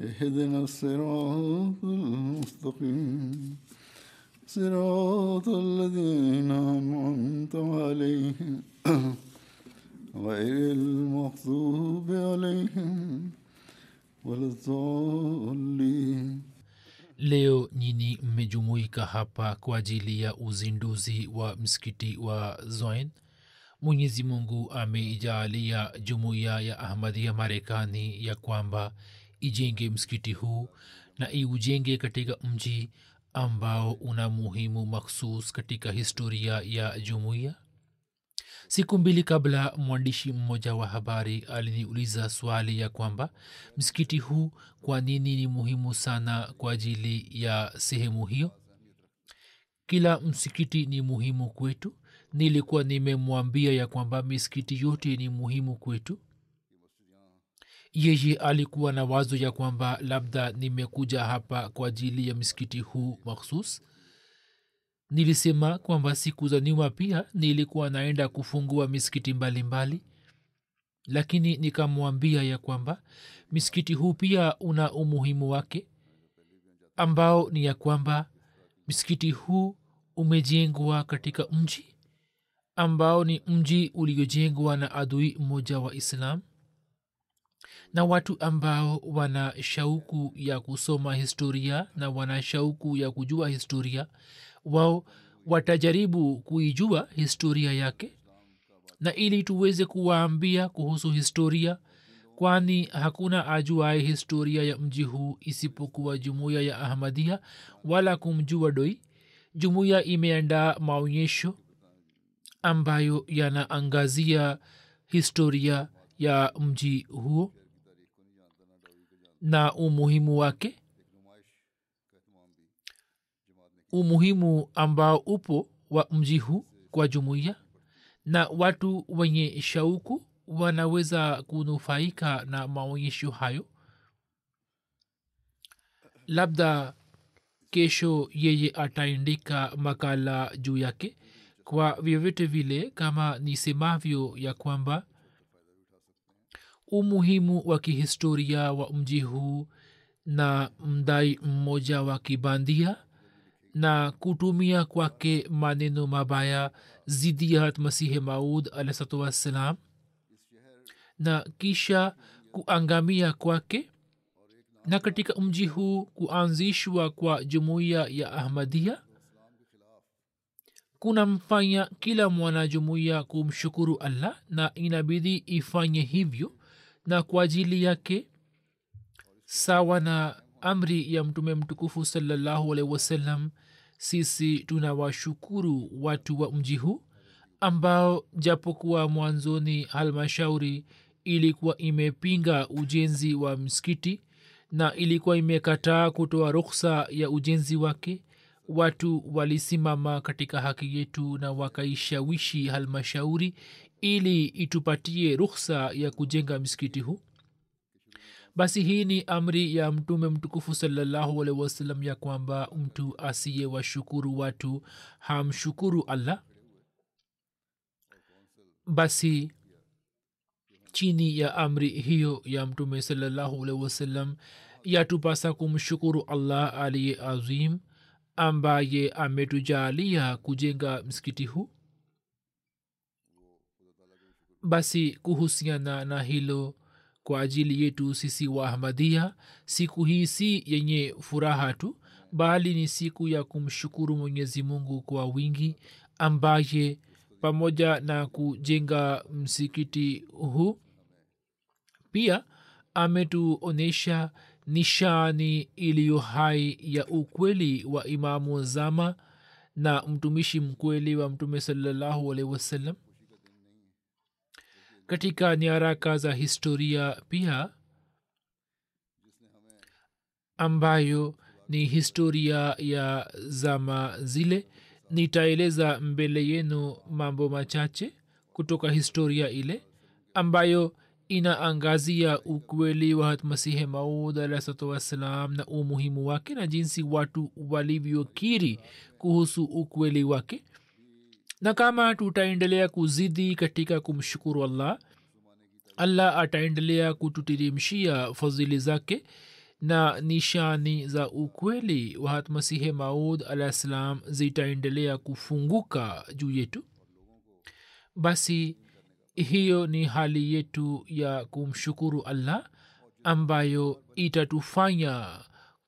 اهدنا الصراط المستقيم صراط الذين أنعمت عليهم غير المغضوب عليهم ولا الضالين leo nyini mmejumuika hapa kwa ajili ya uzinduzi wa msikiti wa zoin mwenyezi mungu ameijaalia jumuiya ya ahmadia marekani ya kwamba ijenge msikiti huu na iujenge katika mji ambao una muhimu makhsus katika historia ya jumuiya? Siku mbili kabla mwandishi mmoja wa habari aliniuliza swali ya kwamba msikiti huu kwa nini ni muhimu sana kwa ajili ya sehemu hiyo? Kila msikiti ni muhimu kwetu. Nilikuwa nimemwambia ya kwamba misikiti yote ni muhimu kwetu yeye alikuwa na wazo ya kwamba labda nimekuja hapa kwa ajili ya msikiti huu makhsus nilisema kwamba siku za nyuma pia nilikuwa naenda kufungua misikiti mbalimbali mbali. lakini nikamwambia ya kwamba misikiti huu pia una umuhimu wake ambao ni ya kwamba msikiti huu umejengwa katika mji ambao ni mji uliojengwa na adui mmoja wa islam na watu ambao wana shauku ya kusoma historia na wana shauku ya kujua historia wao watajaribu kuijua historia yake. Na ili tuweze kuwaambia kuhusu historia kwani hakuna ajuaye historia ya mji huu isipokuwa jumuiya ya ahmadia wala kumjua doi. Jumuiya imeandaa maonyesho ambayo yanaangazia historia ya mji huo na umuhimu wake? Umuhimu ambao upo wa mji huu kwa jumuiya? Na watu wenye shauku wanaweza kunufaika na maonyesho hayo? Labda kesho yeye ataandika makala juu yake. Kwa vyovyote vile kama nisemavyo ya kwamba umuhimu wa kihistoria wa mji huu na mdai mmoja wa kibandia na kutumia kwake maneno mabaya zidi ya masihi maud alahsatu wassalam. Na kisha kuangamia kwake na katika mji huu kuanzishwa kwa jumuiya ya ahmadia kunamfanya kila mwanajumuiya kumshukuru allah na inabidi ifanye hivyo na kwa ajili yake sawa na amri ya mtume mtukufu salallahu alaihi wasallam sisi tunawashukuru watu wa mji huu ambao japokuwa mwanzoni halmashauri ilikuwa imepinga ujenzi wa msikiti na ilikuwa imekataa kutoa ruksa ya ujenzi wake watu walisimama katika haki yetu na wakaishawishi halmashauri ili itupatie rukhsa ya kujenga msikiti huu? Basi hii ni amri ya mtume mtukufu salallahu alaihi wasallam ya kwamba mtu asiye washukuru watu hamshukuru allah. Basi chini ya amri hiyo ya mtume salallahu alaihi wasallam yatupasa kumshukuru allah aliye azim ambaye ametujalia kujenga msikiti huu basi kuhusiana na hilo kwa ajili yetu sisi wa ahmadia siku hii si yenye furaha tu bali ni siku ya kumshukuru mwenyezi mungu kwa wingi ambaye pamoja na kujenga msikiti huu pia ametuonyesha nishani iliyo hai ya ukweli wa imamu zama na mtumishi mkweli wa mtume salallahu alaihi wasallam katika nyaraka za historia pia ambayo ni historia ya zama zile. Nitaeleza mbele yenu mambo machache kutoka historia ile ambayo inaangazia ukweli wa masihi maud alahsatu wassalam na umuhimu wake na jinsi watu walivyokiri kuhusu ukweli wake na kama tutaendelea kuzidi katika kumshukuru allah allah ataendelea kututirimshia fadhili zake na nishani za ukweli wa hatmasihe maud alah ssalam zitaendelea kufunguka juu yetu. Basi hiyo ni hali yetu ya kumshukuru allah ambayo itatufanya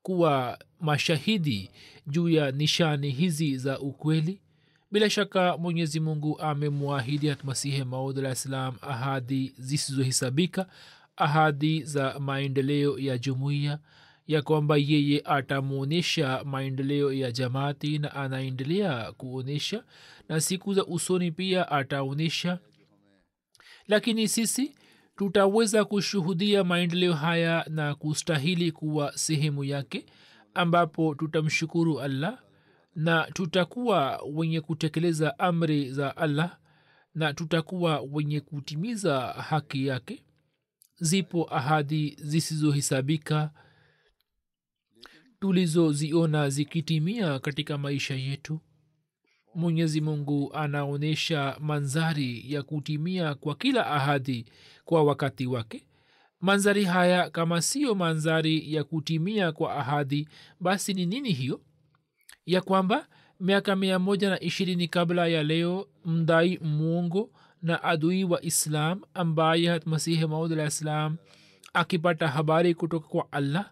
kuwa mashahidi juu ya nishani hizi za ukweli bila shaka mwenyezi mungu amemwahidi hatmasihi maud alah ahadi zisizohisabika ahadi za maendeleo ya jumuiya ya kwamba yeye atamwonyesha maendeleo ya jamaati na anaendelea kuonyesha na siku za usoni pia ataonyesha lakini sisi tutaweza kushuhudia maendeleo haya na kustahili kuwa sehemu yake ambapo tutamshukuru allah na tutakuwa wenye kutekeleza amri za allah na tutakuwa wenye kutimiza haki yake. Zipo ahadi zisizohisabika tulizoziona zikitimia katika maisha yetu. Mwenyezi mungu anaonyesha manzari ya kutimia kwa kila ahadi kwa wakati wake. Manzari haya kama siyo manzari ya kutimia kwa ahadi basi ni nini hiyo ya kwamba miaka mia moja na ishirini kabla ya leo mdai mwongo na adui wa islam ambaye masihi maud alah ssalam akipata habari kutoka kwa allah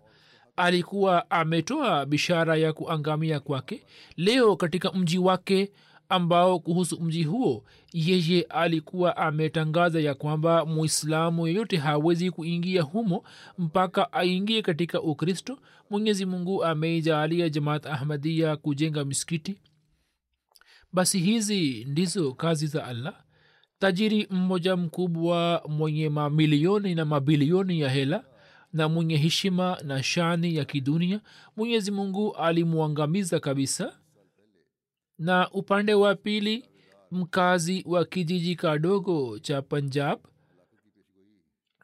alikuwa ametoa bishara ya kuangamia kwake. Leo katika mji wake ambao kuhusu mji huo yeye alikuwa ametangaza ya kwamba muislamu yeyote hawezi kuingia humo mpaka aingie katika ukristo. Mwenyezi mungu ameijalia jamaat ahmadia kujenga miskiti basi hizi ndizo kazi za allah. Tajiri mmoja mkubwa mwenye mamilioni na mabilioni ya hela na mwenye heshima na shani ya kidunia mwenyezi mungu alimwangamiza kabisa na upande wa pili mkazi wa kijiji kadogo cha punjab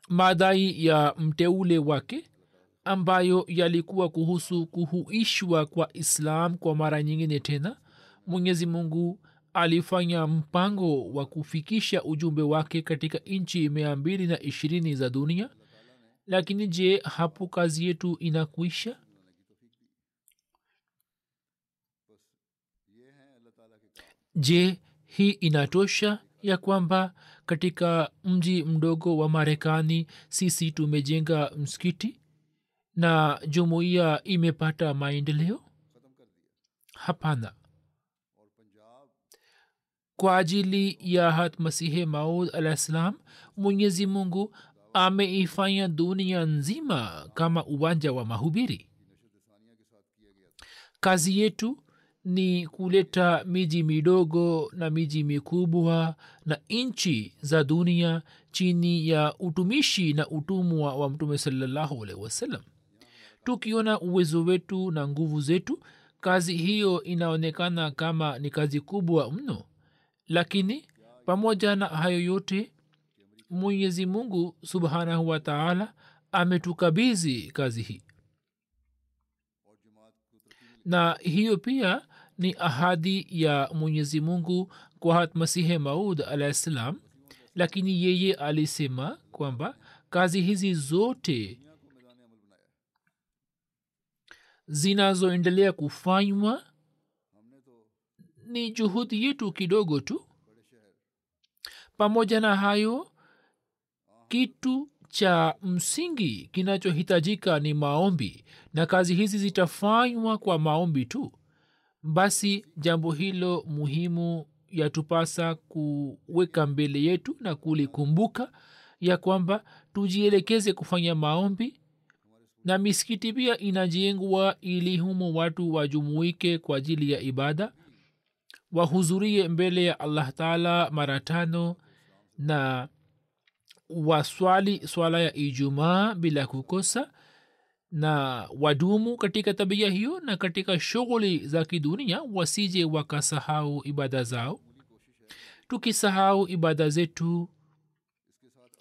madai ya mteule wake ambayo yalikuwa kuhusu kuhuishwa kwa islam kwa mara nyingine tena mwenyezi mungu alifanya mpango wa kufikisha ujumbe wake katika nchi mia mbili na ishirini za dunia. Lakini je hapo kazi yetu inakuisha je hii inatosha ya kwamba katika mji mdogo wa marekani sisi tumejenga msikiti na jumuiya imepata maendeleo? Hapana. Kwa ajili ya hat masihe maud alah ssalam mwenyezi mungu ameifanya dunia nzima kama uwanja wa mahubiri. Kazi yetu ni kuleta miji midogo na miji mikubwa na nchi za dunia chini ya utumishi na utumwa wa mtume wasallam. Tukiona uwezo wetu na nguvu zetu kazi hiyo inaonekana kama ni kazi kubwa mno. Lakini pamoja na hayo yote mwenyezi mungu subhanahu wa taala ametukabizi kazi hii. Na hiyo pia ni ahadi ya mwenyezi mungu kwa hatmasihe maud alahi ssalam lakini yeye alisema kwamba kazi hizi zote zinazoendelea kufanywa ni juhudi yetu kidogo tu. Pamoja na hayo kitu cha msingi kinachohitajika ni maombi na kazi hizi zitafanywa kwa maombi tu basi jambo hilo muhimu yatupasa kuweka mbele yetu na kulikumbuka ya kwamba tujielekeze kufanya maombi na misikiti pia inajengwa ili humo watu wajumuike kwa ajili ya ibada wahudhurie mbele ya allah taala mara tano na waswali swala ya ijumaa bila kukosa na wadumu katika tabia hiyo na katika shughuli za kidunia wasije wakasahau ibada zao. Tukisahau ibada zetu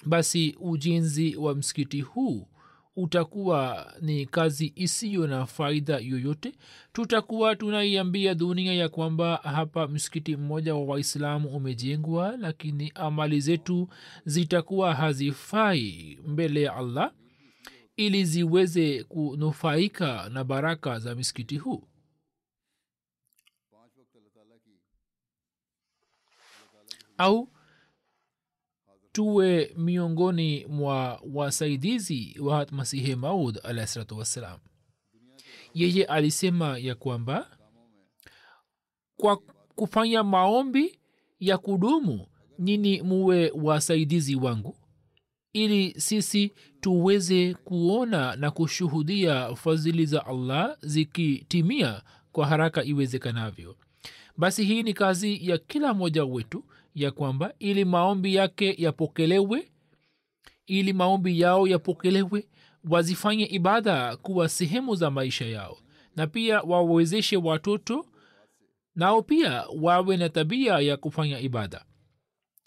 basi ujenzi wa msikiti huu utakuwa ni kazi isiyo na faida yoyote. Tutakuwa tunaiambia dunia ya kwamba hapa msikiti mmoja wa waislamu umejengwa lakini amali zetu zitakuwa hazifai mbele ya allah ili ziweze kunufaika na baraka za misikiti huu? Au tuwe miongoni mwa wasaidizi wa masihi maud alahsalatu wassalam. Yeye alisema ya kwamba kwa kufanya maombi ya kudumu nini muwe wasaidizi wangu ili sisi tuweze kuona na kushuhudia fadhili za allah zikitimia kwa haraka iwezekanavyo. Basi hii ni kazi ya kila mmoja wetu ya kwamba ili maombi yake yapokelewe ili maombi yao yapokelewe wazifanye ibada kuwa sehemu za maisha yao. Na pia wawezeshe watoto nao pia wawe na tabia ya kufanya ibada.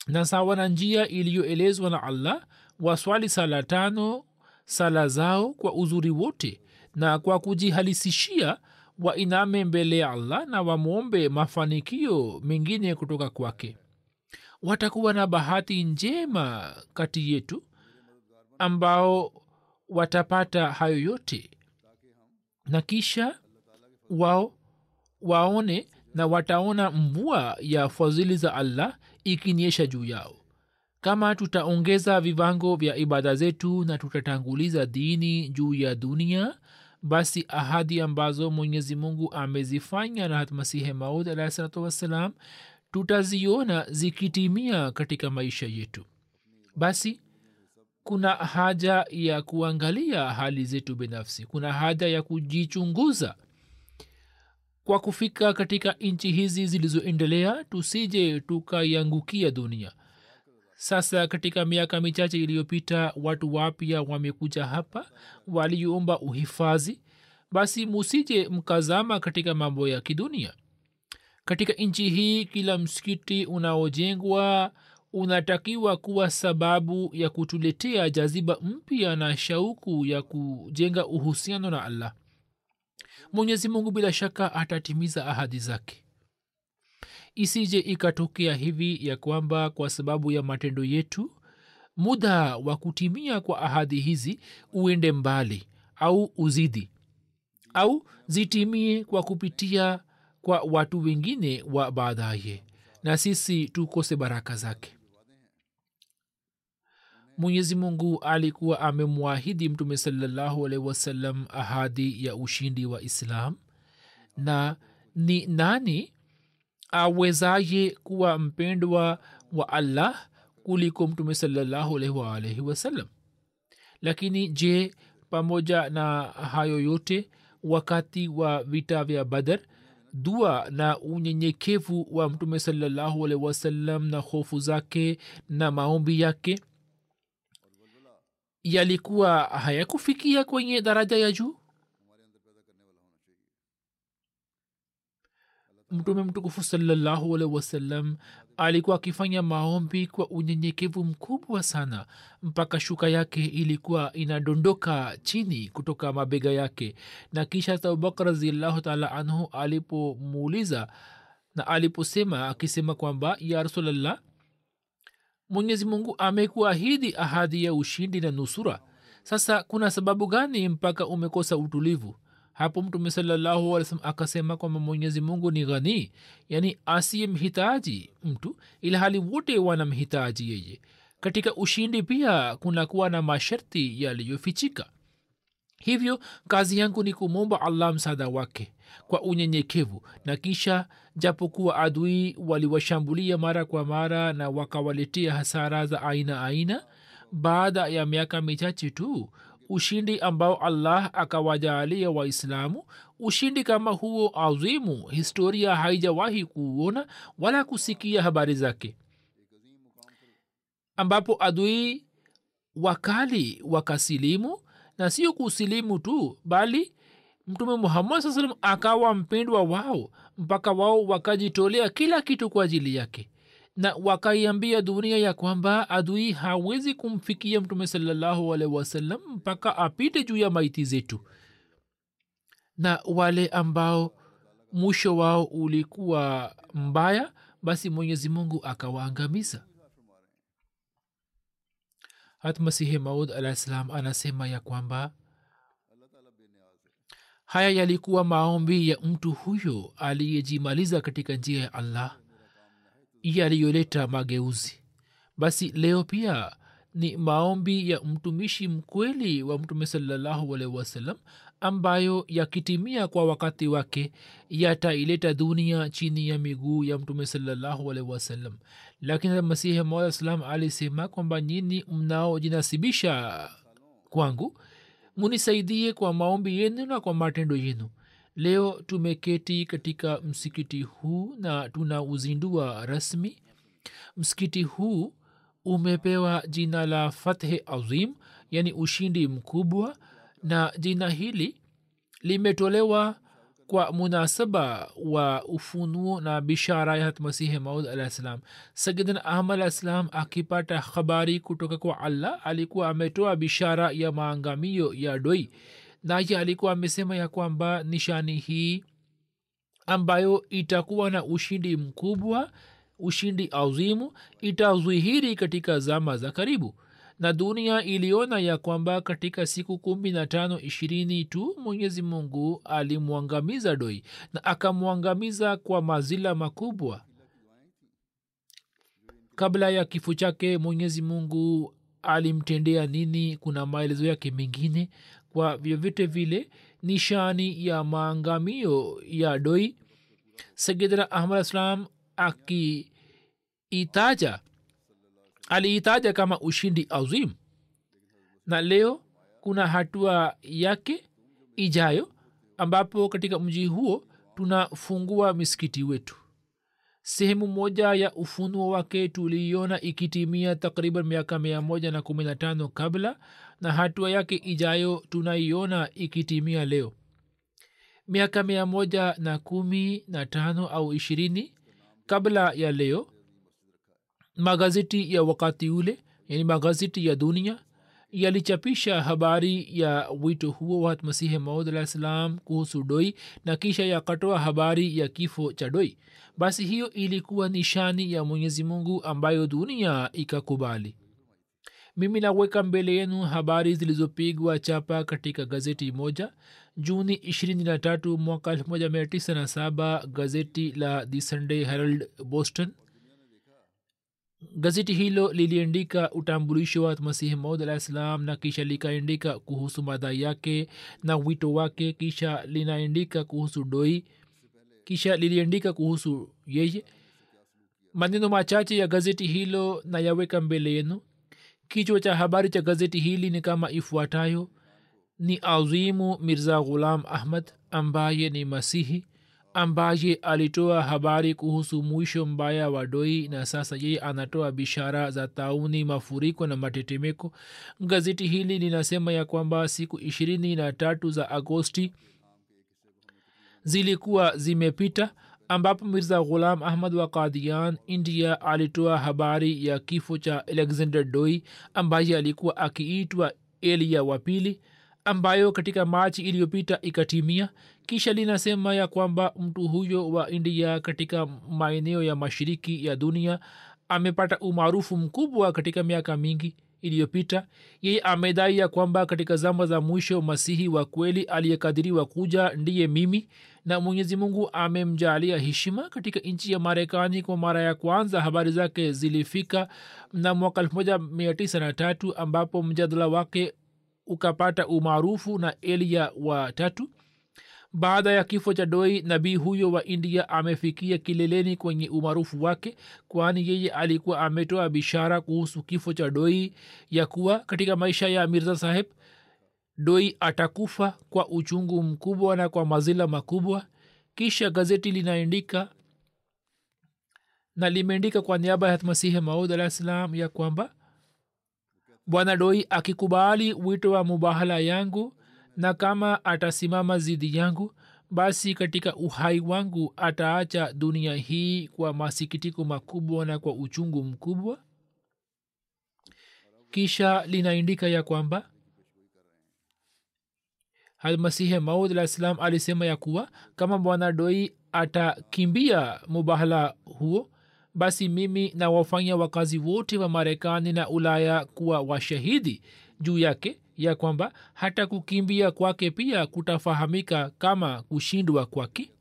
Na sawa na njia iliyoelezwa na allah waswali sala tano sala zao kwa uzuri wote na kwa kujihalisishia wainame mbele ya allah na wamwombe mafanikio mengine kutoka kwake. Watakuwa na bahati njema kati yetu ambao watapata hayo yote. Na kisha wao waone na wataona mvua ya fadhili za allah ikinyesha juu yao kama tutaongeza vivango vya ibada zetu na tutatanguliza dini juu ya dunia basi ahadi ambazo mwenyezi mungu amezifanya na masihe maud alahi salatu wassalam tutaziona zikitimia katika maisha yetu. Basi kuna haja ya kuangalia hali zetu binafsi. Kuna haja ya kujichunguza. Kwa kufika katika nchi hizi zilizoendelea tusije tukaiangukia dunia sasa katika miaka michache iliyopita watu wapya wamekuja hapa waliomba uhifadhi. Basi musije mkazama katika mambo ya kidunia. Katika nchi hii kila msikiti unaojengwa unatakiwa kuwa sababu ya kutuletea jaziba mpya na shauku ya kujenga uhusiano na allah. Mwenyezi mungu bila shaka atatimiza ahadi zake isije ikatokea hivi ya kwamba kwa sababu ya matendo yetu muda wa kutimia kwa ahadi hizi uende mbali au uzidi au zitimie kwa kupitia kwa watu wengine wa baadaye na sisi tukose baraka zake. Mwenyezi mungu alikuwa amemwahidi mtume salallahu alaihi wasallam ahadi ya ushindi wa islam na ni nani awezaye kuwa mpendwa wa allah kuliko mtume salallahu wasallam lakini je pamoja na hayo yote wakati wa vita vya badar dua na unyenyekevu wa mtume salllahualaihi wasallam na hofu zake na maombi yake yalikuwa hayakufikia kwenye daraja ya juu mtume mtukufu salallahu wasalam alikuwa akifanya maombi kwa unyenyekevu mkubwa sana mpaka shuka yake ilikuwa inadondoka chini kutoka mabega yake. Na kisha abubakar raziallahu taala anhu alipomuuliza na aliposema akisema kwamba ya rasulllah mwenyezi mungu amekuahidi ahadi ya ushindi na nusura. Sasa kuna sababu gani mpaka umekosa utulivu hapo mtume salallahu akasema kwamba mwenyezi mungu ni ghanii yani asiye mhitaji mtu ila hali wote wanamhitaji yeye. Katika ushindi pia kunakuwa na masharti yaliyofichika. Hivyo kazi yangu ni kumwomba allah msaada wake kwa unyenyekevu. Na kisha japokuwa adui waliwashambulia mara kwa mara na wakawaletea hasara za aina aina baada ya miaka michache tu ushindi ambao allah akawajaalia waislamu. Ushindi kama huo azimu historia haijawahi kuona wala kusikia habari zake. Ambapo adui wakali wakasilimu na sio kusilimu tu bali mtume muhammad saa salam akawa mpendwa wao mpaka wao wakajitolea kila kitu kwa ajili yake na wakaiambia dunia ya kwamba adui hawezi kumfikia mtume salallahu alaihi wasallam mpaka apite juu ya maiti zetu. Na wale ambao mwisho wao ulikuwa mbaya basi mwenyezi mungu akawaangamiza. Hat masihi maud alah salam anasema ya kwamba haya yalikuwa maombi ya mtu huyo aliyejimaliza katika njia ya allah yaliyoleta mageuzi. Basi leo pia ni maombi ya mtumishi mkweli wa mtume salallahu alaihi wasallam ambayo yakitimia kwa wakati wake yataileta dunia chini ya miguu ya mtume salallahu alaihi wasallam. Lakini masihi moa salam alisema kwamba nyini mnaojinasibisha kwangu munisaidie kwa maombi yenu na kwa matendo yenu leo tumeketi katika msikiti huu na tunauzindua rasmi. Msikiti huu umepewa jina la fathe azim yani ushindi mkubwa na jina hili limetolewa kwa munasaba wa ufunuo na bishara ya masihi maud alah salam. Sagidan ahmad alah salam akipata habari kutoka kwa allah alikuwa ametoa bishara ya maangamio ya doi naye alikuwa amesema ya kwamba nishani hii ambayo itakuwa na ushindi mkubwa ushindi azimu itazwihiri katika zama za karibu. Na dunia iliona ya kwamba katika siku kumi na tano ishirini tu mwenyezi mungu alimwangamiza doi na akamwangamiza kwa mazila makubwa. Kabla ya kifo chake mwenyezi mungu alimtendea nini? Kuna maelezo yake mengine kwa vyovyote vile nishani ya maangamio ya doi sayidna ahmad islam akiitaja aliitaja kama ushindi azim. Na leo kuna hatua yake ijayo ambapo katika mji huo tunafungua misikiti wetu. Sehemu moja ya ufunuo wake tuliiona ikitimia takriban miaka mia moja na kumi na tano kabla na hatua yake ijayo tunaiona ikitimia leo. Miaka mia moja na kumi na tano au ishirini kabla ya leo magazeti ya wakati ule yani magazeti ya dunia yalichapisha habari ya wito huo wa masihi maud alah salam kuhusu doi na kisha yakatoa habari ya kifo cha doi. Basi hiyo ilikuwa nishani ya mwenyezi mungu ambayo dunia ikakubali mimi naweka mbele yenu habari zilizopigwa chapa katika gazeti moja. Juni 23 mwaka 1997 gazeti la the sunday herald boston. Gazeti hilo liliandika utambulisho wa masihi maud alah ssalam na kisha likaandika kuhusu madhai yake na wito wake kisha linaandika kuhusu doi kisha liliandika kuhusu yeye. Maneno machache ya gazeti hilo na yaweka mbele yenu kichwa cha habari cha gazeti hili ni kama ifuatayo. Ni azimu mirza ghulam ahmad ambaye ni masihi ambaye alitoa habari kuhusu mwisho mbaya wa doi na sasa yeye anatoa bishara za tauni mafuriko na matetemeko. Gazeti hili linasema ya kwamba siku ishirini na tatu za agosti zilikuwa zimepita ambapo mirza ghulam ahmad wa kadian india alitoa habari ya kifo cha alexander doi ambaye alikuwa akiitwa elia wa pili ambayo katika machi iliyopita ikatimia. Kisha linasema ya kwamba mtu huyo wa india katika maeneo ya mashiriki ya dunia amepata umaarufu mkubwa katika miaka mingi iliyopita. Yeye amedai ya kwamba katika zama za mwisho masihi wa kweli aliyekadiriwa kuja ndiye mimi na mwenyezi mungu amemjalia heshima katika nchi ya marekani kwa mara ya kwanza habari zake zilifika na mwaka 1993 ambapo mjadala wake ukapata umaarufu na elia wa tatu. Baada ya kifo cha doi nabii huyo wa india amefikia kileleni kwenye umaarufu wake kwani yeye alikuwa ametoa bishara kuhusu kifo cha doi ya kuwa katika maisha ya mirza saheb doi atakufa kwa uchungu mkubwa na kwa mazila makubwa. Kisha gazeti linaandika na limeandika kwa niaba ya masihi maud alah salam ya kwamba bwana doi akikubali wito wa mubahala yangu na kama atasimama zidi yangu basi katika uhai wangu ataacha dunia hii kwa masikitiko makubwa na kwa uchungu mkubwa. Kisha linaindika ya kwamba almasihi maud alah salam alisema ya kuwa kama bwana doi atakimbia mubahala huo basi mimi nawafanya wakazi wote wa marekani na ulaya kuwa washahidi juu yake ya kwamba hata kukimbia kwake pia kutafahamika kama kushindwa kwake.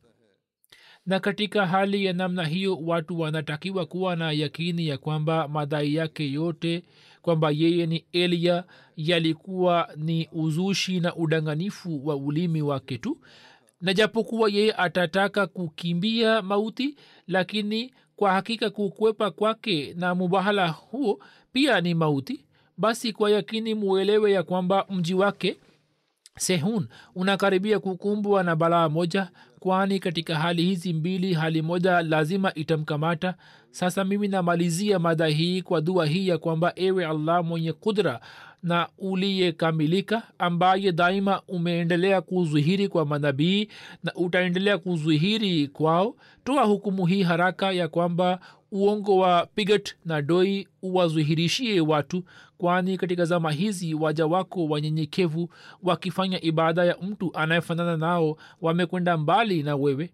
Na katika hali ya namna hiyo watu wanatakiwa kuwa na yakini ya kwamba madai yake yote kwamba yeye ni elia yalikuwa ni uzushi na udanganifu wa ulimi wake tu. Na japokuwa yeye atataka kukimbia mauti lakini kwa hakika kukwepa kwake na mubahala huo pia ni mauti basi kwa yakini muelewe ya kwamba mji wake sehun unakaribia kukumbwa na balaa moja kwani katika hali hizi mbili hali moja lazima itamkamata. Sasa mimi namalizia mada hii kwa dua hii ya kwamba ewe allah mwenye kudra na uliyekamilika ambaye daima umeendelea kuzwihiri kwa manabii na utaendelea kuzwihiri kwao. Toa hukumu hii haraka ya kwamba uongo wa pigat na doi uwazwihirishie watu kwani katika zama hizi waja wako wanyenyekevu wakifanya ibada ya mtu anayefanana nao wamekwenda mbali na wewe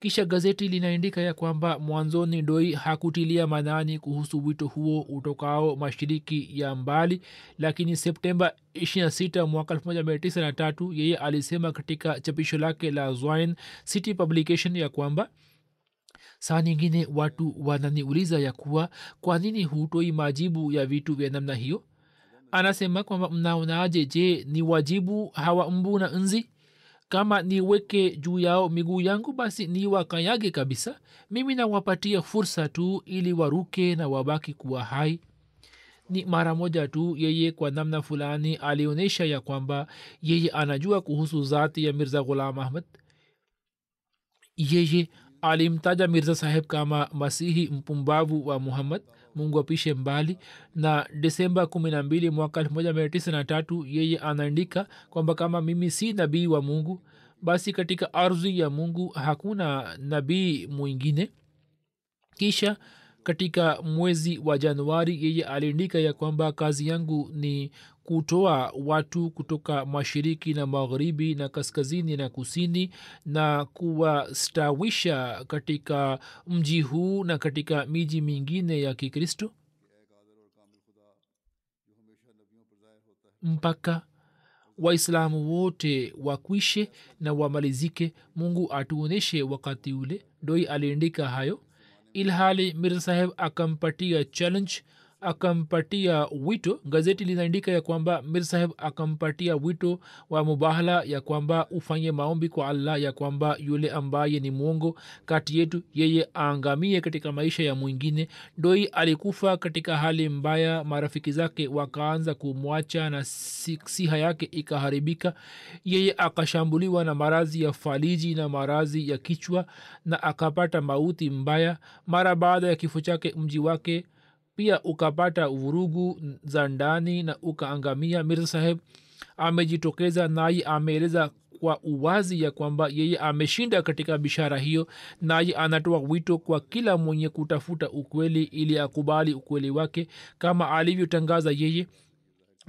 kisha gazeti linaandika ya kwamba mwanzoni doi hakutilia manani kuhusu wito huo utokao mashiriki ya mbali lakini septemba 26 mwaka 1993 yeye alisema katika chapisho lake la zwain city publication ya kwamba saa nyingine watu wananiuliza ya kuwa kwa nini hutoi majibu ya vitu vya namna hiyo? Anasema kwamba mnaonaje? Je ni wajibu hawa mbu na nzi kama niweke juu yao miguu yangu basi niwakayage kabisa. Mimi nawapatia fursa tu ili waruke na wabaki kuwa hai. Ni mara moja tu yeye kwa namna fulani alionyesha ya kwamba yeye anajua kuhusu zati ya mirza ghulam ahmad yeye alimtaja mirza saheb kama masihi mpumbavu wa muhammad mungu apishe mbali. Na desemba 12 mwaka 1993 yeye anaandika kwamba kama mimi si nabii wa mungu basi katika ardhi ya mungu hakuna nabii mwingine. Kisha katika mwezi wa januari yeye aliandika ya kwamba kazi yangu ni kutoa watu kutoka mashariki na magharibi na kaskazini na kusini na kuwastawisha katika mji huu na katika miji mingine ya kikristo. Mpaka waislamu wote wakwishe na wamalizike mungu atuonyeshe wakati ule. Doi aliandika hayo ilhali mirza saheb akampatia challenge akampatia wito. Gazeti linaandika ya kwamba mir saheb akampatia wito wa mubahala ya kwamba ufanye maombi kwa allah ya kwamba yule ambaye ni mwongo kati yetu yeye aangamie katika maisha ya mwingine. Doi alikufa katika hali mbaya marafiki zake wakaanza kumwacha na siha yake ikaharibika. Yeye akashambuliwa na maradhi ya faliji na maradhi ya kichwa na akapata mauti mbaya. Mara baada ya kifo chake mji wake pia ukapata vurugu za ndani na ukaangamia. Mirza saheb amejitokeza naye ameeleza kwa uwazi ya kwamba yeye ameshinda katika bishara hiyo naye anatoa wito kwa kila mwenye kutafuta ukweli ili akubali ukweli wake kama alivyotangaza yeye.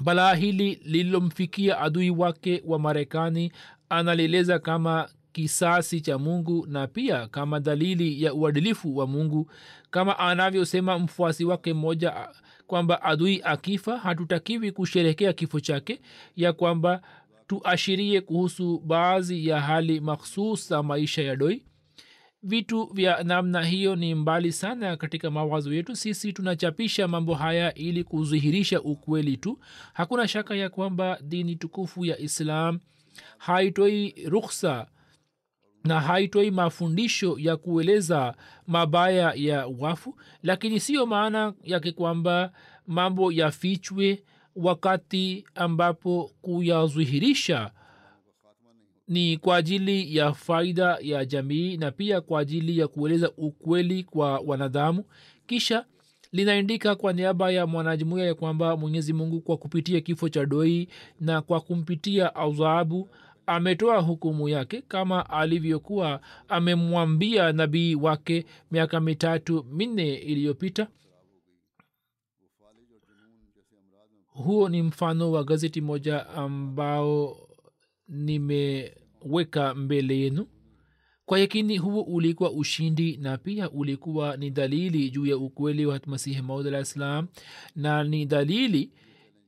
Balaa hili lililomfikia adui wake wa marekani analieleza kama kisasi cha mungu na pia kama dalili ya uadilifu wa mungu. Kama anavyosema mfuasi wake mmoja kwamba adui akifa hatutakiwi kusherekea kifo chake ya kwamba tuashirie kuhusu baadhi ya hali makhsus za maisha ya doi vitu vya namna hiyo ni mbali sana katika mawazo yetu. Sisi tunachapisha mambo haya ili kudhihirisha ukweli tu. Hakuna shaka ya kwamba dini tukufu ya islam haitoi rukhsa na haitoi mafundisho ya kueleza mabaya ya wafu lakini siyo maana yake kwamba mambo yafichwe wakati ambapo kuyadhihirisha ni kwa ajili ya faida ya jamii na pia kwa ajili ya kueleza ukweli kwa wanadamu. Kisha linaandika kwa niaba ya mwanajumuia ya kwamba mwenyezi mungu kwa kupitia kifo cha doi na kwa kumpitia adhabu ametoa hukumu yake kama alivyokuwa amemwambia nabii wake miaka mitatu minne iliyopita. Huo ni mfano wa gazeti moja ambao nimeweka mbele yenu. Kwa yakini huo ulikuwa ushindi na pia ulikuwa ni dalili juu ya ukweli wa masihi maud alah ssalam na ni dalili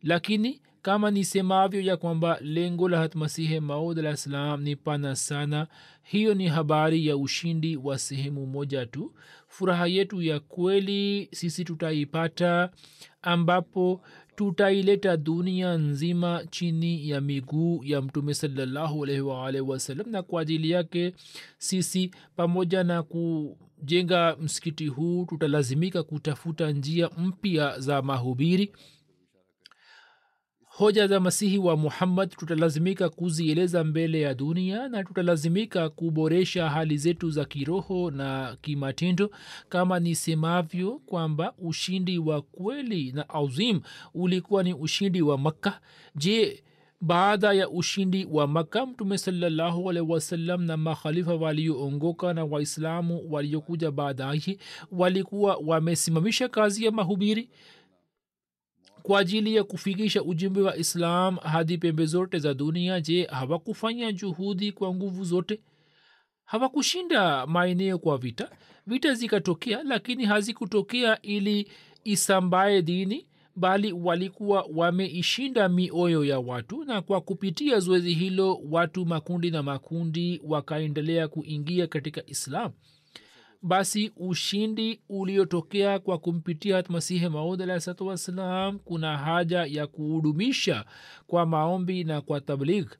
lakini kama nisemavyo ya kwamba lengo la hatmasihi maud alah ssalam ni pana sana hiyo ni habari ya ushindi wa sehemu moja tu. Furaha yetu ya kweli sisi tutaipata ambapo tutaileta dunia nzima chini ya miguu ya mtume salallahu alaihi na kwa ajili yake sisi pamoja na kujenga msikiti huu tutalazimika kutafuta njia mpya za mahubiri hoja za masihi wa muhammad tutalazimika kuzieleza mbele ya dunia na tutalazimika kuboresha hali zetu za kiroho na kimatendo kama nisemavyo kwamba ushindi wa kweli na azim ulikuwa ni ushindi wa makka je baada ya ushindi wa makka mtume salallahu alaihi wasallam na makhalifa walioongoka na waislamu waliokuja baadaye walikuwa wamesimamisha kazi ya mahubiri kwa ajili ya kufikisha ujumbe wa islam hadi pembe zote za dunia. Je hawakufanya juhudi kwa nguvu zote? Hawakushinda maeneo kwa vita? Vita zikatokea lakini hazikutokea ili isambaye dini bali walikuwa wameishinda mioyo ya watu na kwa kupitia zoezi hilo watu makundi na makundi wakaendelea kuingia katika islam basi ushindi uliotokea kwa kumpitia masihi maud alahi salatu wassalam kuna haja ya kuhudumisha kwa maombi na kwa tabligh.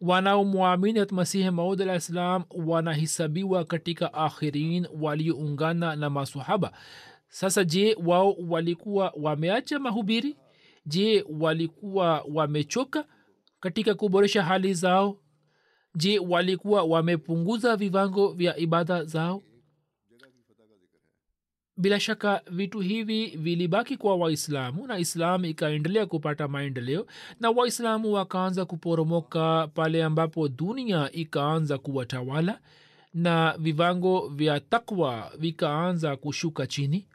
Wanaomwamini masihi maud alah ssalam wanahisabiwa katika akhirin walioungana na masahaba sasa je wao walikuwa wameacha mahubiri? Je walikuwa wamechoka katika kuboresha hali zao je walikuwa wamepunguza viwango vya ibada zao? Bila shaka vitu hivi vilibaki kwa waislamu na islamu ikaendelea kupata maendeleo na waislamu wakaanza kuporomoka pale ambapo dunia ikaanza kuwatawala na viwango vya takwa vikaanza kushuka chini.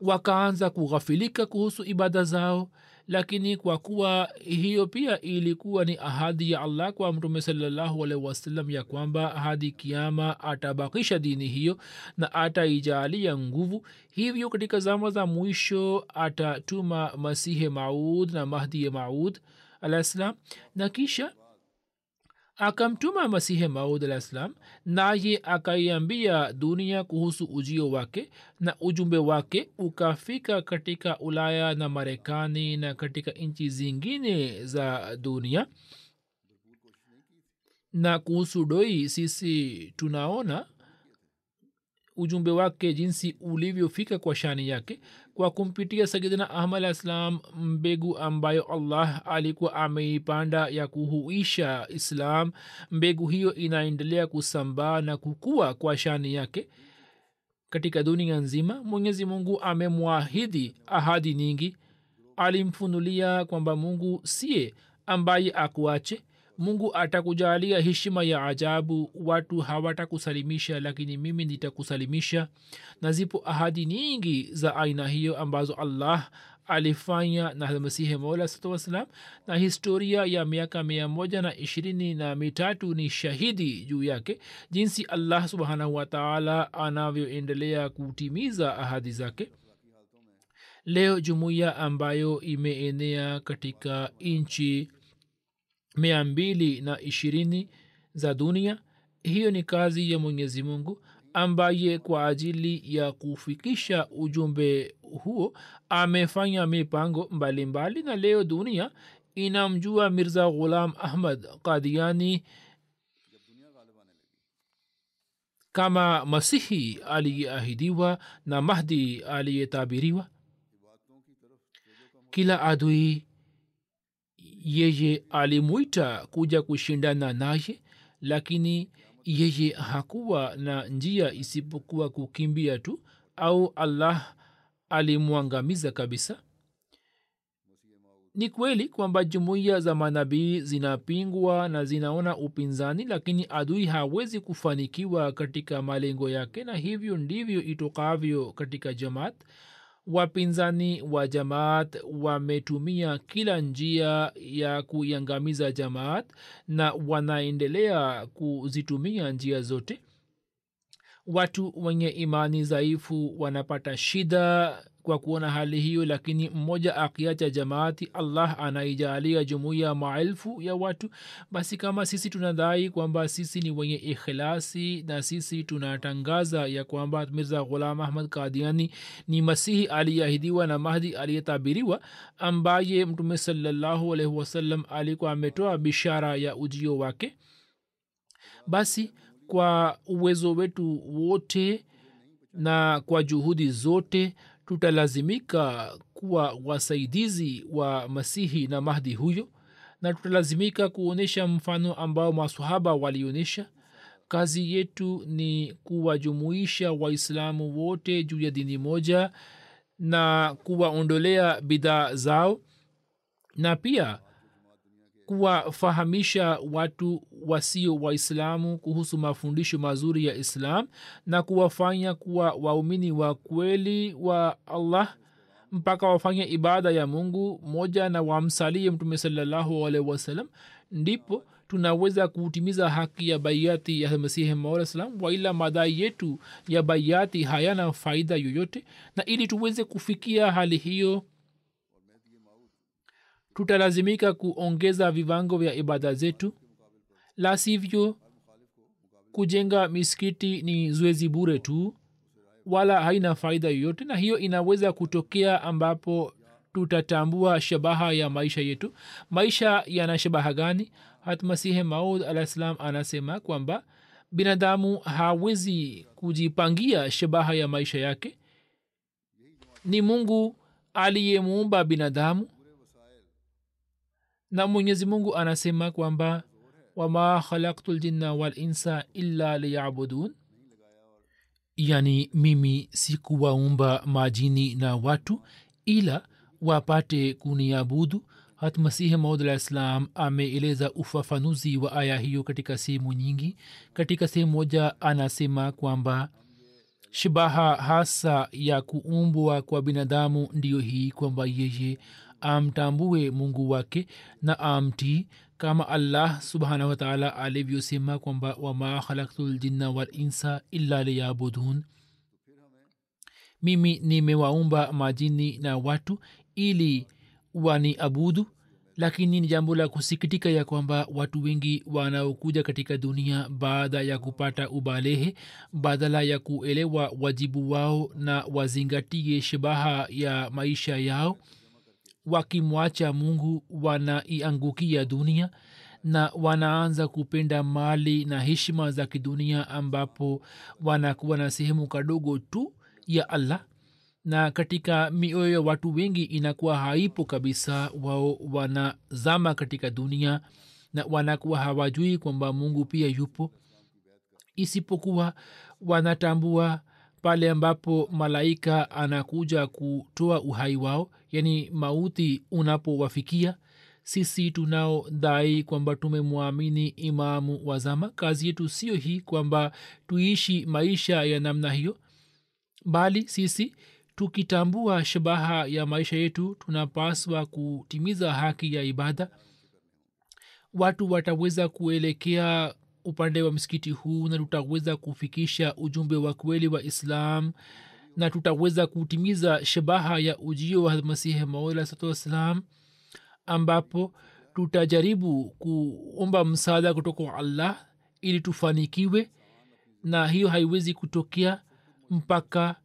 Wakaanza kughafilika kuhusu ibada zao lakini kwa kuwa hiyo pia ilikuwa ni ahadi ya allah kwa mtume salallahu alaihi wasallam ya kwamba hadi kiama atabakisha dini hiyo na ataijalia nguvu hivyo katika zama za mwisho atatuma masihe maud na mahdi maud alah salam. Na kisha akamtuma masihe maud alah ssalam naye akaiambia dunia kuhusu ujio wake na ujumbe wake ukafika katika ulaya na marekani na katika nchi zingine za dunia. Na kuhusu doi sisi tunaona ujumbe wake jinsi ulivyofika kwa shani yake kwa kumpitia sayidina ahmad alah salam mbegu ambayo allah alikuwa ameipanda ya kuhuisha islam. Mbegu hiyo inaendelea kusambaa na kukua kwa shani yake katika dunia nzima. Mwenyezi mungu amemwahidi ahadi nyingi. Alimfunulia kwamba mungu siye ambaye akuache mungu atakujalia heshima ya ajabu watu hawatakusalimisha lakini mimi nitakusalimisha. Na zipo ahadi nyingi za aina hiyo ambazo allah alifanya na masihi satu wassalam na historia ya miaka mia moja na ishirini na mitatu ni shahidi juu yake jinsi allah subhanahu wataala anavyoendelea kutimiza ahadi zake. Leo jumuiya ambayo imeenea katika nchi mia mbili na ishirini za dunia. Hiyo ni kazi ya mwenyezi mungu ambaye kwa ajili ya kufikisha ujumbe huo amefanya mipango mbalimbali na leo dunia inamjua mirza ghulam ahmad kadiani kama masihi aliyeahidiwa na mahdi aliyetabiriwa. Kila adui yeye alimwita kuja kushindana naye lakini yeye hakuwa na njia isipokuwa kukimbia tu au allah alimwangamiza kabisa. Ni kweli kwamba jumuiya za manabii zinapingwa na zinaona upinzani lakini adui hawezi kufanikiwa katika malengo yake na hivyo ndivyo itokavyo katika jamaat wapinzani wa jamaat wametumia kila njia ya kuiangamiza jamaat na wanaendelea kuzitumia njia zote. Watu wenye imani dhaifu wanapata shida kwa kuona hali hiyo lakini mmoja akiacha jamaati allah anaijalia jumuiya maelfu ya watu basi kama sisi tunadai kwamba sisi ni wenye ikhilasi na sisi tunatangaza ya kwamba mirza ghulam ahmad kadiani ni masihi aliyeahidiwa na mahdi aliyetabiriwa ambaye mtume salallahu alaihi wasallam alikuwa ametoa bishara ya ujio wake basi kwa uwezo wetu wote na kwa juhudi zote tutalazimika kuwa wasaidizi wa masihi na mahdi huyo na tutalazimika kuonyesha mfano ambao masahaba walionyesha. Kazi yetu ni kuwajumuisha waislamu wote juu ya dini moja na kuwaondolea bidhaa zao na pia kuwafahamisha watu wasio waislamu kuhusu mafundisho mazuri ya islam na kuwafanya kuwa waumini wa kweli wa allah mpaka wafanye ibada ya mungu moja na wamsalie mtume salallahu alaihi wasallam ndipo tunaweza kutimiza haki ya baiati ya masihi maula salam waila madai yetu ya baiati hayana faida yoyote na ili tuweze kufikia hali hiyo tutalazimika kuongeza viwango vya ibada zetu. La sivyo kujenga misikiti ni zoezi bure tu wala haina faida yoyote na hiyo inaweza kutokea ambapo tutatambua shabaha ya maisha yetu. Maisha yana shabaha gani? Hatmasihe maud alah anasema kwamba binadamu hawezi kujipangia shabaha ya maisha yake. Ni mungu aliyemuumba binadamu na mwenyezi mungu anasema kwamba wama khalaktu ljinna walinsa illa liyabudun. Yani mimi sikuwaumba majini na watu ila wapate kuniabudu. Hat masihi maud alah ssalam ameeleza ufafanuzi wa aya hiyo katika sehemu nyingi. Katika sehemu moja anasema kwamba shibaha hasa ya kuumbwa kwa binadamu ndiyo hii kwamba yeye amtambue mungu wake na amtii kama allah subhanahu wataala alivyosema kwamba wama khalaktu ljinna walinsa illa liyabudun. Mimi nimewaumba majini na watu ili waniabudu lakini ni jambo la kusikitika ya kwamba watu wengi wanaokuja katika dunia baada ya kupata ubalehe badala ya kuelewa wajibu wao na wazingatie shabaha ya maisha yao wakimwacha mungu wanaiangukia dunia na wanaanza kupenda mali na heshima za kidunia ambapo wanakuwa na sehemu kadogo tu ya allah. Na katika mioyo ya watu wengi inakuwa haipo kabisa wao wanazama katika dunia na wanakuwa hawajui kwamba mungu pia yupo. Isipokuwa wanatambua pale ambapo malaika anakuja kutoa uhai wao yani mauti unapowafikia sisi tunaodai kwamba tumemwamini imamu wazama kazi yetu sio hii kwamba tuishi maisha ya namna hiyo bali sisi tukitambua shabaha ya maisha yetu tunapaswa kutimiza haki ya ibada. Watu wataweza kuelekea upande wa msikiti huu na tutaweza kufikisha ujumbe wa kweli wa islam na tutaweza kutimiza shabaha ya ujio wa masihi maula satu wassalam ambapo tutajaribu kuomba msaada kutoka kwa allah ili tufanikiwe na hiyo haiwezi kutokea mpaka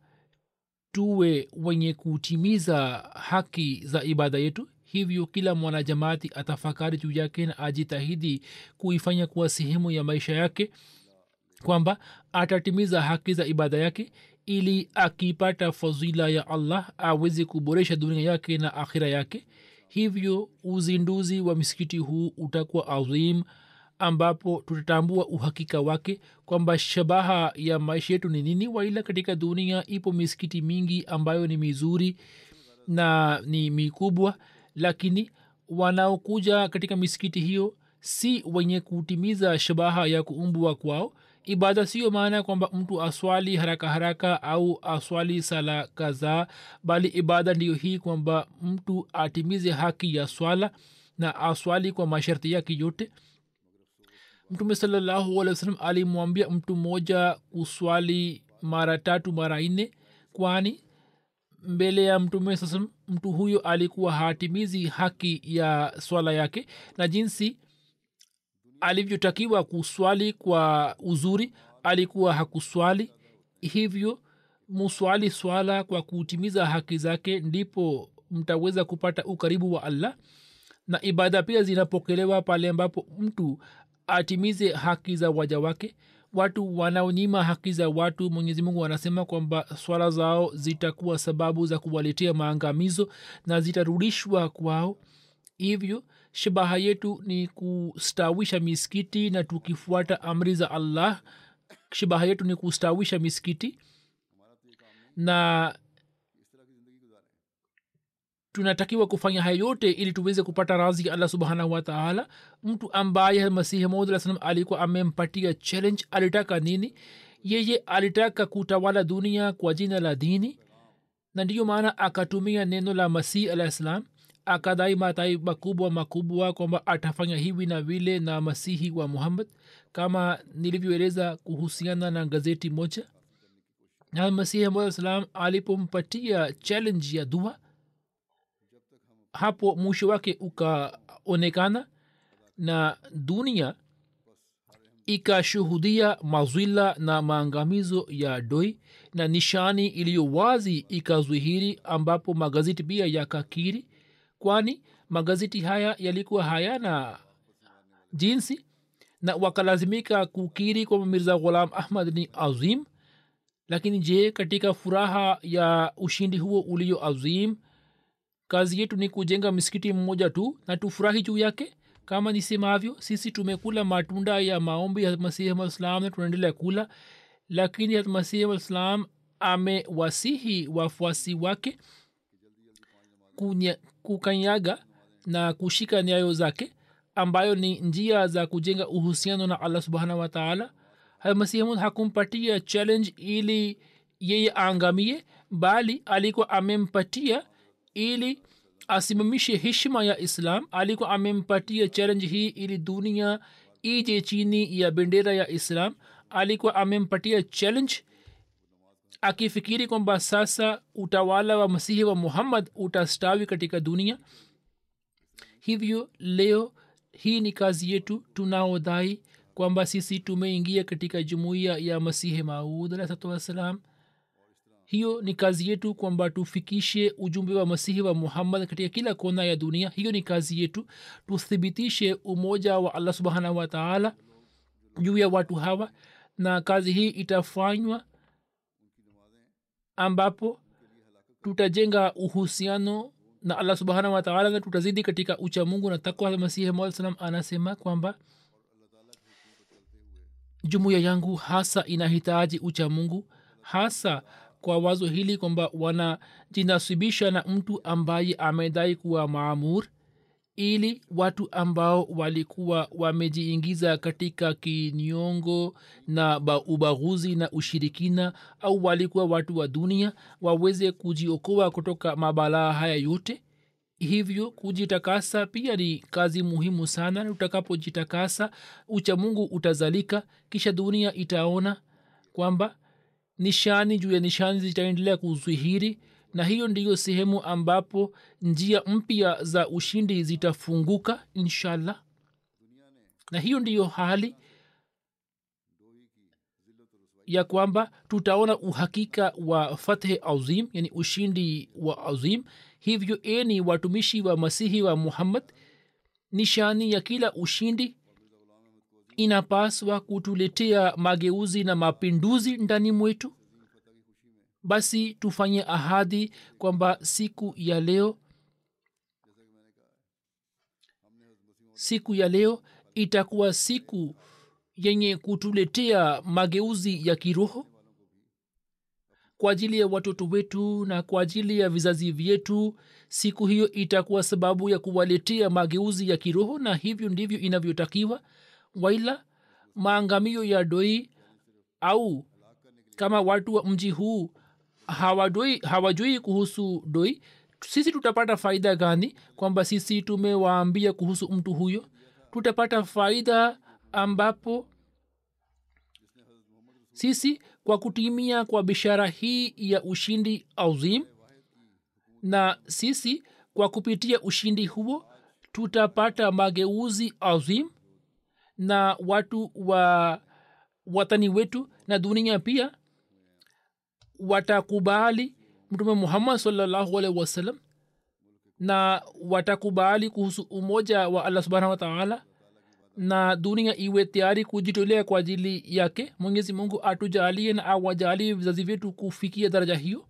tuwe wenye kutimiza haki za ibada yetu hivyo kila mwanajamaati atafakari juu yake na ajitahidi kuifanya kuwa sehemu ya maisha yake kwamba atatimiza haki za ibada yake ili akipata fadhila ya allah aweze kuboresha dunia yake na akhira yake. Hivyo uzinduzi wa misikiti huu utakuwa azim ambapo tutatambua uhakika wake kwamba shabaha ya maisha yetu ni nini waila katika dunia ipo misikiti mingi ambayo ni mizuri na ni mikubwa lakini wanaokuja katika misikiti hiyo si wenye kutimiza shabaha ya kuumbwa kwao. Ibada siyo maana kwamba mtu aswali haraka haraka au aswali sala kadhaa bali ibada ndiyo hii kwamba mtu atimize haki ya swala na aswali kwa masharti yake yote. Mtume alehi alimwambia mtu mmoja kuswali mara tatu mara nne kwani mbele ya mtume sasa mtu huyo alikuwa hatimizi haki ya swala yake na jinsi alivyotakiwa kuswali kwa uzuri alikuwa hakuswali. Hivyo muswali swala kwa kutimiza haki zake ndipo mtaweza kupata ukaribu wa allah. Na ibada pia zinapokelewa pale ambapo mtu atimize haki za waja wake watu wanaonyima haki za watu mwenyezi mungu anasema kwamba swala zao zitakuwa sababu za kuwaletea maangamizo na zitarudishwa kwao. Hivyo shabaha yetu ni kustawisha miskiti na tukifuata amri za allah shabaha yetu ni kustawisha misikiti na tunatakiwa kufanya haya yote ili tuweze kupata razi ya allah subhanahu wataala mtu ambaye masihi maud salam alikuwa amempatia challenge alitaka nini? Yeye alitaka kutawala dunia kwa jina la dini. Na ndiyo maana akatumia neno la masihi alah salam akadai matai makubwa makubwa kwamba atafanya hivi na vile na masihi wa muhammad kama nilivyoeleza kuhusiana na gazeti moja. Na masihi salam alipompatia challenge ya dua hapo mwisho wake ukaonekana na dunia ikashuhudia mazwila na maangamizo ya doi na nishani iliyo wazi ikazwihiri ambapo magazeti pia yakakiri kwani magazeti haya yalikuwa hayana jinsi na wakalazimika kukiri kwamba mirza ghulam ahmad ni azim. Lakini je katika furaha ya ushindi huo ulio azim kazi yetu ni kujenga misikiti mmoja tu na tufurahi juu yake. Kama nisemavyo sisi tumekula matunda ya maombi ya masihi na tunaendelea kula. Lakini masihi alislam amewasihi wafuasi wake kukanyaga na kushika nyayo zake ambayo ni njia za kujenga uhusiano na allah subhanahu wataala masihi hakumpatia challenge ili yeye aangamie bali alikuwa amempatia ili asimamishe heshima ya islam. Alikuwa amempatia challenge hii ili dunia ije chini ya bendera ya islam. Alikuwa amempatia challenge akifikiri kwamba sasa utawala wa masihi wa muhammad utastawi katika dunia. Hivyo leo hii ni kazi yetu tunaodhai kwamba sisi tumeingia katika jumuiya ya masihi maud alahsatu wassalam hiyo ni kazi yetu kwamba tufikishe ujumbe wa masihi wa muhammad katika kila kona ya dunia. Hiyo ni kazi yetu. Tuthibitishe umoja wa allah subhanahu wataala juu ya watu hawa na kazi hii itafanywa ambapo tutajenga uhusiano na allah subhanahu wataala na tutazidi katika ucha mungu na takwa masihi salam anasema kwamba jumuiya yangu hasa inahitaji ucha mungu hasa kwa wazo hili kwamba wanajinasibisha na mtu ambaye amedai kuwa maamur ili watu ambao walikuwa wamejiingiza katika kinyongo na ubaguzi na ushirikina au walikuwa watu wa dunia waweze kujiokoa kutoka mabalaa haya yote. Hivyo kujitakasa pia ni kazi muhimu sana. Utakapojitakasa ucha mungu utazalika kisha dunia itaona kwamba nishani juu ya nishani zitaendelea kuzihiri na hiyo ndiyo sehemu ambapo njia mpya za ushindi zitafunguka inshallah. Na hiyo ndiyo hali ya kwamba tutaona uhakika wa fathe azim yani ushindi wa azim. Hivyo eni watumishi wa masihi wa muhammad nishani ya kila ushindi inapaswa kutuletea mageuzi na mapinduzi ndani mwetu? Basi tufanye ahadi kwamba siku ya leo siku ya leo itakuwa siku yenye kutuletea mageuzi ya kiroho kwa ajili ya watoto wetu na kwa ajili ya vizazi vyetu. Siku hiyo itakuwa sababu ya kuwaletea mageuzi ya kiroho na hivyo ndivyo inavyotakiwa waila maangamio ya doi au kama watu wa mji huu hawajui hawajui kuhusu doi sisi tutapata faida gani? Kwamba sisi tumewaambia kuhusu mtu huyo. Tutapata faida ambapo sisi kwa kutimia kwa bishara hii ya ushindi azim na sisi kwa kupitia ushindi huo tutapata mageuzi azim na watu wa watani wetu na dunia pia watakubali mtume muhammad salllahu alaihi wasallam na watakubali kuhusu umoja wa allah subhanahu wa taala na dunia iwe tayari kujitolea kwa ajili yake. Mwenyezi mungu atujalie na awajalie vizazi vyetu kufikia daraja hiyo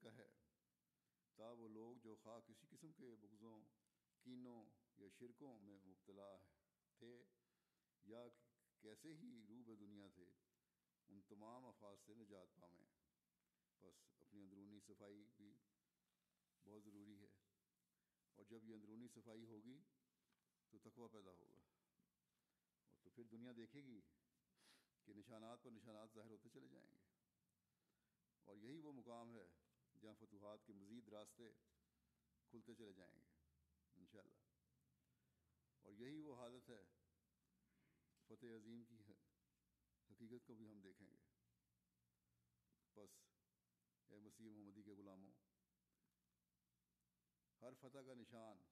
کا ہے۔ تا وہ لوگ جو خواہ کسی قسم کے بغضوں، کینوں یا شرکوں میں مبتلا تھے یا کیسے ہی روب دنیا تھے، ان تمام افات سے نجات پامیں۔ بس اپنی اندرونی صفائی بھی بہت ضروری ہے۔ اور جب یہ اندرونی صفائی ہوگی تو تقوی پیدا ہوگا۔ اور تو پھر دنیا دیکھے گی کہ نشانات پر نشانات ظاہر ہوتے چلے جائیں گے۔ اور یہی وہ مقام ہے جہاں فتوحات کے مزید راستے کھلتے چلے جائیں گے، انشاءاللہ۔ اور یہی وہ حالت ہے، فتح عظیم کی حقیقت کو بھی ہم دیکھیں گے۔ بس، اے مسیح محمدی کے غلاموں، ہر فتح کا نشان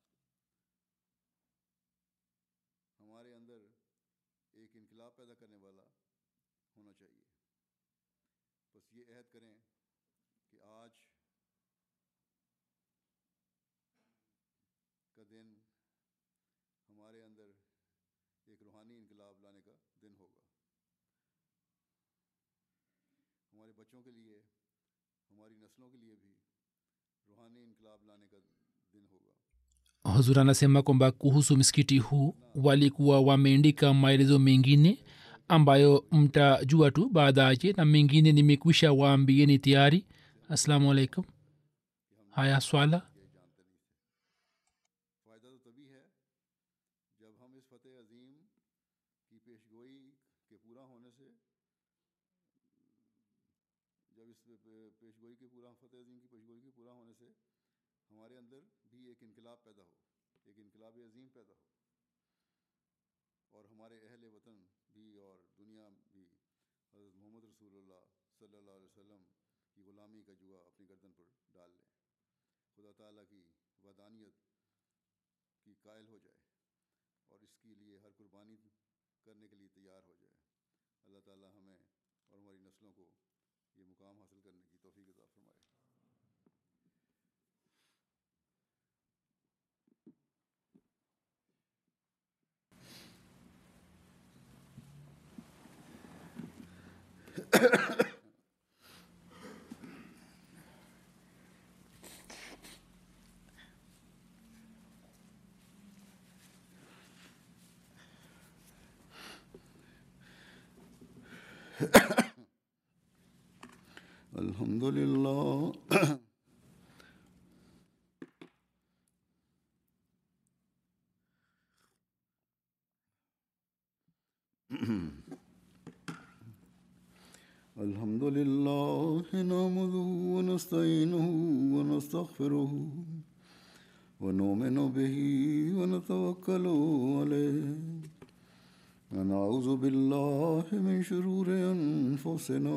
ہمارے اندر ایک انقلاب پیدا کرنے والا ہونا چاہیے۔ بس یہ عہد کریں کہ آج बच्चों के लिए हमारी नस्लों के लिए भी रूहानी इनकलाब लाने का दिन होगा huzur anasema kwamba kuhusu msikiti huu walikuwa wameandika maelezo mengine ambayo mtajua tu baadaye na mengine nimekwisha waambieni tayari assalamu alaikum haya swala صلی اللہ علیہ وسلم کی غلامی کا جوا اپنی گردن پر ڈال لے خدا تعالیٰ کی ودانیت کی قائل ہو جائے اور اس کے لیے ہر قربانی کرنے کے لیے تیار ہو جائے۔ اللہ تعالیٰ ہمیں اور ہماری نسلوں کو یہ مقام حاصل کرنے کی توفیق عطا فرمائے۔ الحمد لله. الحمد لله نحمده ونستعينه ونستغفره ونؤمن به ونتوكل عليه. ونعوذ بالله من شرور أنفسنا